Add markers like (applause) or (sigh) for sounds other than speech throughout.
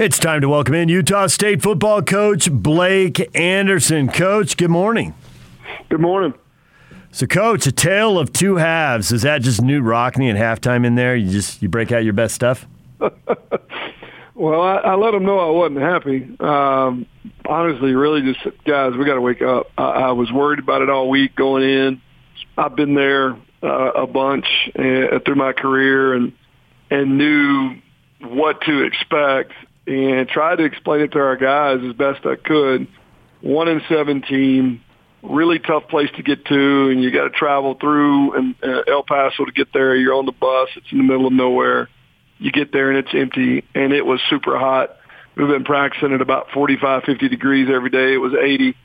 It's time to welcome in Utah State football coach Blake Anderson. Coach, good morning. Good morning. So, coach, a tale of two halves. Is that just Knute Rockne at halftime in there? You just you break out your best stuff. (laughs) well, I, I let them know I wasn't happy. Um, honestly, really, just guys, we got to wake up. I, I was worried about it all week going in. I've been there uh, a bunch uh, through my career and and knew what to expect and tried to explain it to our guys as best I could. One in seven team, really tough place to get to, and you got to travel through and uh, El Paso to get there. You're on the bus; it's in the middle of nowhere. You get there and it's empty, and it was super hot. We've been practicing at about 45, 50 degrees every day. It was 80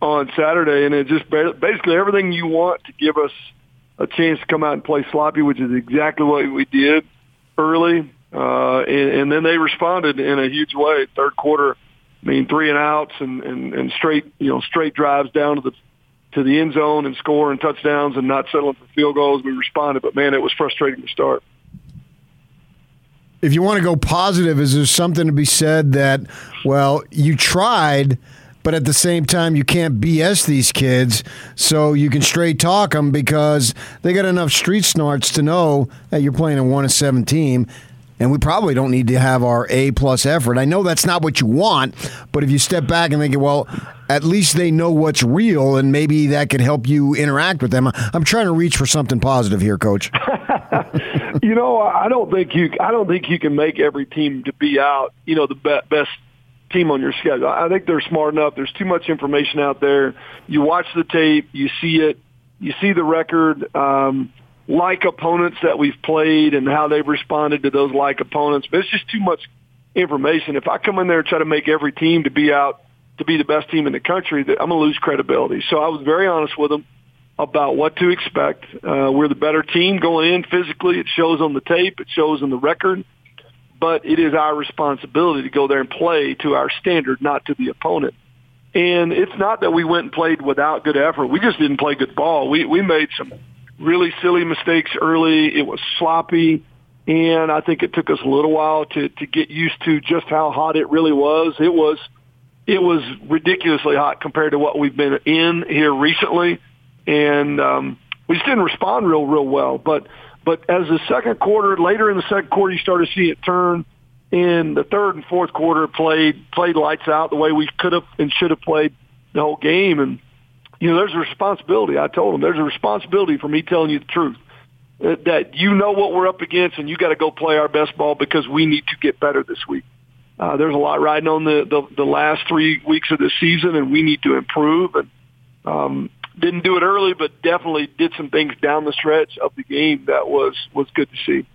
on Saturday, and it just basically everything you want to give us a chance to come out and play sloppy, which is exactly what we did early. Uh, and, and then they responded in a huge way. Third quarter, I mean, three and outs and, and, and straight, you know, straight drives down to the to the end zone and score and touchdowns and not settling for field goals. We responded, but man, it was frustrating to start. If you want to go positive, is there something to be said that, well, you tried, but at the same time, you can't BS these kids, so you can straight talk them because they got enough street smarts to know that you're playing a one of seven team, and we probably don't need to have our A plus effort. I know that's not what you want, but if you step back and think, well, at least they know what's real, and maybe that could help you interact with them. I'm trying to reach for something positive here, Coach. (laughs) (laughs) you know, I don't think you. I don't think you can make every team to be out. You know, the be- best team on your schedule. I think they're smart enough. There's too much information out there. You watch the tape, you see it, you see the record. Um, like opponents that we've played and how they've responded to those like opponents. But it's just too much information. If I come in there and try to make every team to be out to be the best team in the country, that I'm going to lose credibility. So I was very honest with them about what to expect. Uh, we're the better team going in physically. It shows on the tape. It shows on the record. But it is our responsibility to go there and play to our standard, not to the opponent. And it's not that we went and played without good effort. We just didn't play good ball. We we made some really silly mistakes early. It was sloppy. And I think it took us a little while to, to get used to just how hot it really was. It was, it was ridiculously hot compared to what we've been in here recently. And, um, we just didn't respond real, real well. But, but as the second quarter, later in the second quarter, you started to see it turn. In the third and fourth quarter, played played lights out the way we could have and should have played the whole game. And you know, there's a responsibility. I told them there's a responsibility for me telling you the truth. That you know what we're up against, and you got to go play our best ball because we need to get better this week. Uh, there's a lot riding on the, the the last three weeks of the season, and we need to improve. And um, didn't do it early, but definitely did some things down the stretch of the game that was was good to see.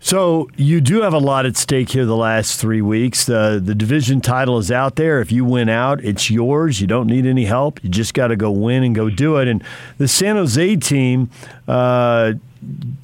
So you do have a lot at stake here the last three weeks. The the division title is out there. If you win out, it's yours. You don't need any help. You just got to go win and go do it. And the San Jose team, uh,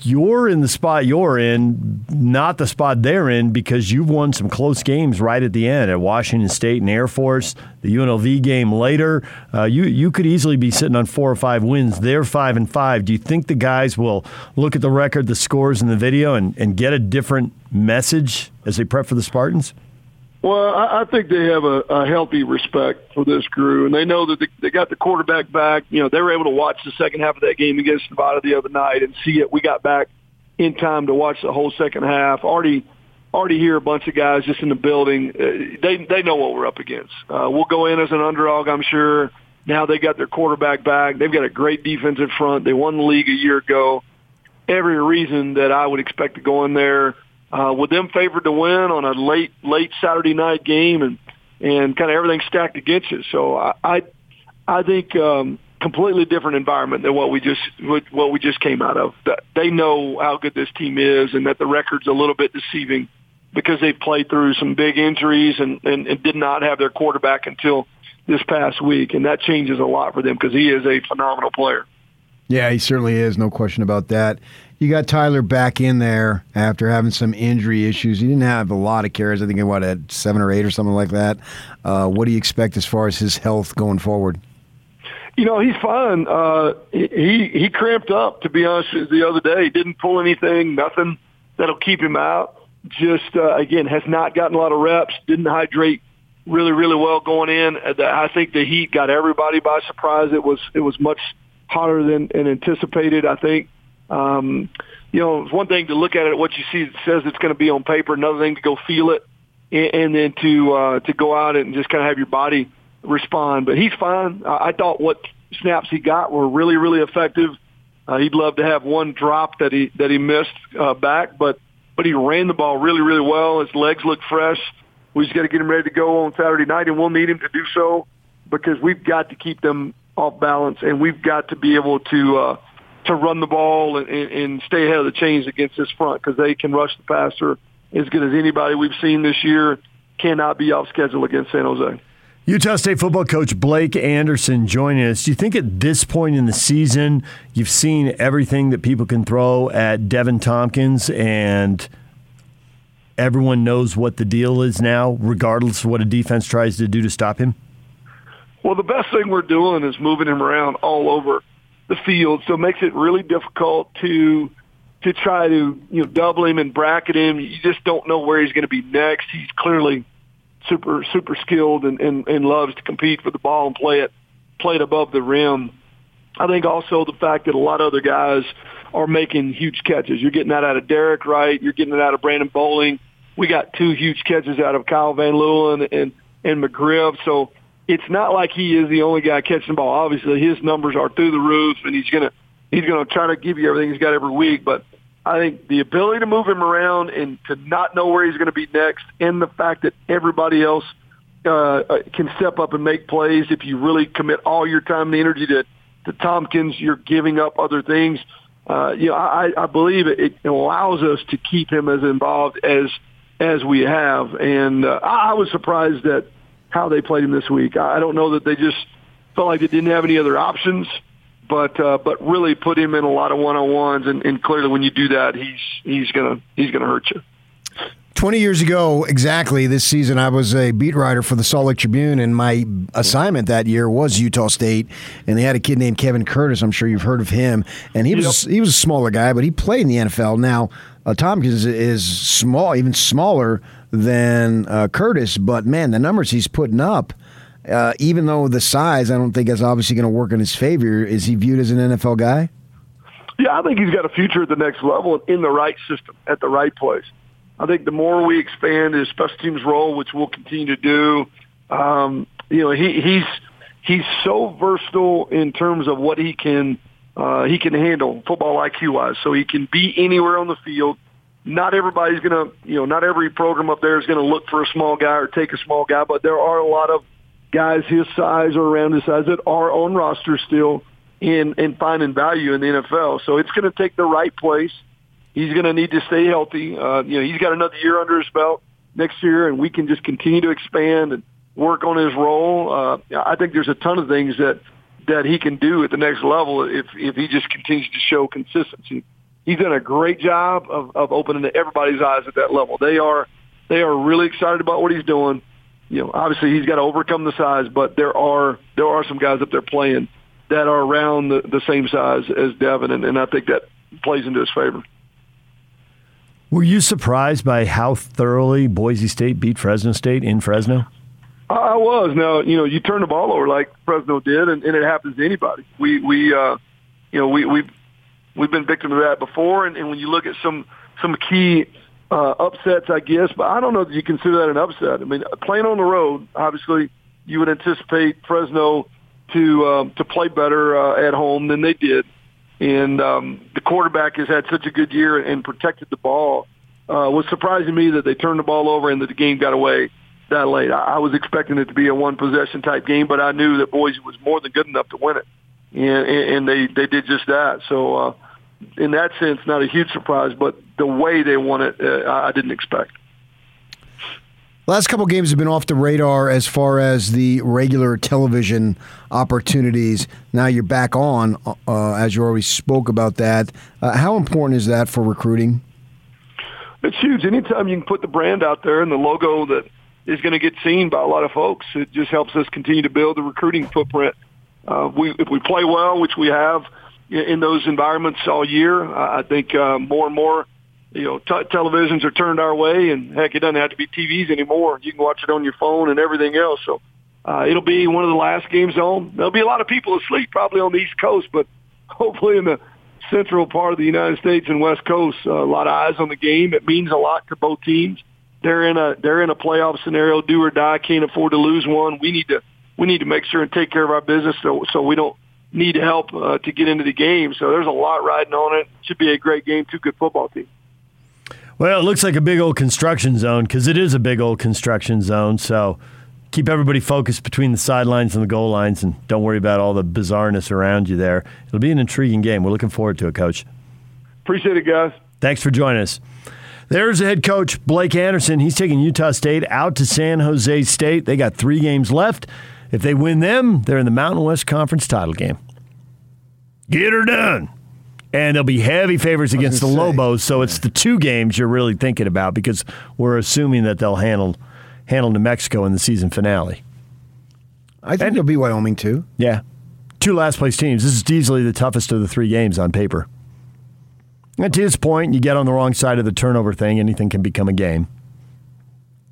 you're in the spot you're in, not the spot they're in, because you've won some close games right at the end at Washington State and Air Force. The UNLV game later, uh, you you could easily be sitting on four or five wins. They're five and five. Do you think the guys will look at the record, the scores, and the video, and, and get a different message as they prep for the Spartans? Well, I, I think they have a, a healthy respect for this crew, and they know that they, they got the quarterback back. You know, they were able to watch the second half of that game against Nevada the other night and see it. We got back in time to watch the whole second half. Already, already hear a bunch of guys just in the building. Uh, they they know what we're up against. Uh, we'll go in as an underdog, I'm sure. Now they got their quarterback back. They've got a great defensive front. They won the league a year ago. Every reason that I would expect to go in there uh, with them favored to win on a late late Saturday night game and and kind of everything stacked against it. So I I, I think um, completely different environment than what we just what we just came out of. They know how good this team is and that the record's a little bit deceiving because they've played through some big injuries and, and, and did not have their quarterback until this past week, and that changes a lot for them because he is a phenomenal player. Yeah, he certainly is. No question about that. You got Tyler back in there after having some injury issues. He didn't have a lot of carries. I think he what at seven or eight or something like that. Uh, what do you expect as far as his health going forward? You know, he's fine. Uh, he he cramped up. To be honest, the other day, he didn't pull anything, nothing that'll keep him out. just uh, again has not gotten a lot of reps. Didn't hydrate really, really well going in. Uh, I think the heat got everybody by surprise. It was it was much hotter than, than anticipated. I think. Um, you know, it's one thing to look at it, what you see says it's going to be on paper. Another thing to go feel it, and, and then to uh, to go out and just kind of have your body respond. But he's fine. I, I thought what snaps he got were really, really effective. Uh, he'd love to have one drop that he that he missed uh, back, but but he ran the ball really, really well. His legs look fresh. We just got to get him ready to go on Saturday night, and we'll need him to do so because we've got to keep them off balance, and we've got to be able to uh, to run the ball and, and stay ahead of the chains against this front because they can rush the passer as good as anybody we've seen this year. Cannot be off schedule against San Jose. Utah State football coach Blake Anderson joining us. Do you think at this point in the season you've seen everything that people can throw at Deven Thompkins and everyone knows what the deal is now, regardless of what a defense tries to do to stop him? Well, the best thing we're doing is moving him around all over the field, so it makes it really difficult to to try to you know double him and bracket him. You just don't know where he's going to be next. He's clearly super super skilled and, and, and loves to compete for the ball and play it play it above the rim. I think also the fact that a lot of other guys are making huge catches. You're getting that out of Derek Wright. You're getting it out of Brandon Bowling. We got two huge catches out of Kyle Van Leeuwen and, and McGriff. So it's not like he is the only guy catching the ball. Obviously, his numbers are through the roof, and he's gonna he's gonna try to give you everything he's got every week. But I think the ability to move him around and to not know where he's going to be next, and the fact that everybody else uh, uh, can step up and make plays. If you really commit all your time and energy to to Thompkins, you're giving up other things. Uh, you know, I, I believe it, allows us to keep him as involved as as we have, and uh, I, was surprised at how they played him this week. I don't know that they just felt like they didn't have any other options but uh, but really put him in a lot of one on ones, and, and clearly when you do that, he's he's gonna he's gonna hurt you. 20 years ago, exactly this season, I was a beat writer for the Salt Lake Tribune, and my assignment that year was Utah State. And they had a kid named Kevin Curtis. I'm sure you've heard of him. And he was yep. he was a smaller guy, but he played in the NFL. Now, uh, Thompkins is small, even smaller than uh, Curtis, but man, the numbers he's putting up uh, even though the size, I don't think is obviously going to work in his favor. Is he viewed as an NFL guy? Yeah, I think he's got a future at the next level in the right system, at the right place. I think the more we expand his special teams role, which we'll continue to do, um, you know, he, he's he's so versatile in terms of what he can uh, he can handle football IQ wise. So he can be anywhere on the field. Not everybody's going to, you know, not every program up there is going to look for a small guy or take a small guy, but there are a lot of guys his size or around his size that are on roster still in in finding value in the NFL. So it's going to take the right place. He's going to need to stay healthy. Uh, you know, he's got another year under his belt next year, and we can just continue to expand and work on his role. Uh, I think there's a ton of things that that he can do at the next level if if he just continues to show consistency. He's done a great job of, of opening everybody's eyes at that level. They are they are really excited about what he's doing you know, obviously he's got to overcome the size, but there are there are some guys up there playing that are around the, the same size as Deven, and, and I think that plays into his favor. Were you surprised by how thoroughly Boise State beat Fresno State in Fresno? I was. Now, you know, you turn the ball over like Fresno did, and, and it happens to anybody. We, we, uh, you know, we, we've, we've been victim of that before. And, and when you look at some, some key uh, upsets, I guess, but I don't know that you consider that an upset. I mean, playing on the road, obviously, you would anticipate Fresno to um, to play better uh, at home than they did, and um, the quarterback has had such a good year and protected the ball. Uh, was surprising me that they turned the ball over and that the game got away that late. I, I was expecting it to be a one possession type game, but I knew that Boise was more than good enough to win it, and, and they they did just that. So. Uh, in that sense, not a huge surprise, but the way they won it, uh, I didn't expect. Last couple games have been off the radar as far as the regular television opportunities. Now you're back on, uh, as you already spoke about that. Uh, how important is that for recruiting? It's huge. Anytime you can put the brand out there and the logo that is going to get seen by a lot of folks, it just helps us continue to build the recruiting footprint. Uh, we, if we play well, which we have in those environments all year, I think uh, more and more you know, t- televisions are turned our way, and heck, it doesn't have to be TVs anymore. You can watch it on your phone and everything else. So uh, it'll be one of the last games on. There'll be a lot of people asleep probably on the East Coast, but (laughs) hopefully in the central part of the United States and West Coast, uh, a lot of eyes on the game. It means a lot to both teams. They're in a they're in a playoff scenario, do or die. Can't afford to lose one. We need to we need to make sure and take care of our business so so we don't need help uh, to get into the game. So there's a lot riding on it. Should be a great game. Two good football teams. Well, it looks like a big old construction zone because it is a big old construction zone. So keep everybody focused between the sidelines and the goal lines and don't worry about all the bizarreness around you there. It'll be an intriguing game. We're looking forward to it, Coach. Appreciate it, guys. Thanks for joining us. There's the head coach, Blake Anderson. He's taking Utah State out to San Jose State. They got three games left. If they win them, they're in the Mountain West Conference title game. Get her done. And they'll be heavy favorites against the Lobos, so it's the two games you're really thinking about because we're assuming that they'll handle handle New Mexico in the season finale. I think it'll be Wyoming too. Yeah. Two last place teams. This is easily the toughest of the three games on paper. And to his point, you get on the wrong side of the turnover thing, anything can become a game.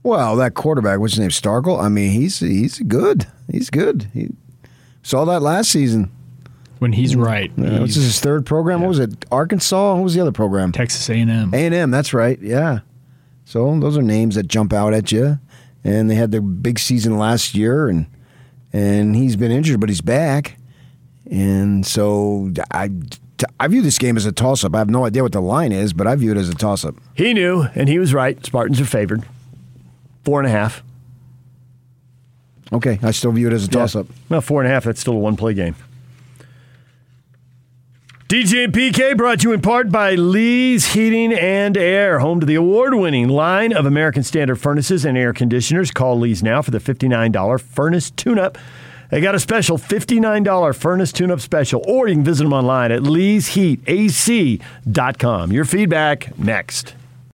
Well, that quarterback, what's his name, Starkel? I mean, he's he's good. He's good. He saw that last season. When he's mm. right. Yeah, what's he's his third program? What was it? Arkansas? What was the other program? Texas A&M. A&M, that's right. Yeah. So those are names that jump out at you. And they had their big season last year, and and he's been injured, but he's back. And so I, I view this game as a toss up. I have no idea what the line is, but I view it as a toss up. He knew, and he was right. Spartans are favored. Four and a half. Okay, I still view it as a toss up. Well, four and a half, that's still a one play game. DJ and PK brought to you in part by Lee's Heating and Air, home to the award winning line of American Standard furnaces and air conditioners. Call Lee's now for the $59 furnace tune up. They got a special $59 furnace tune up special, or you can visit them online at leesheatac.com. Your feedback next.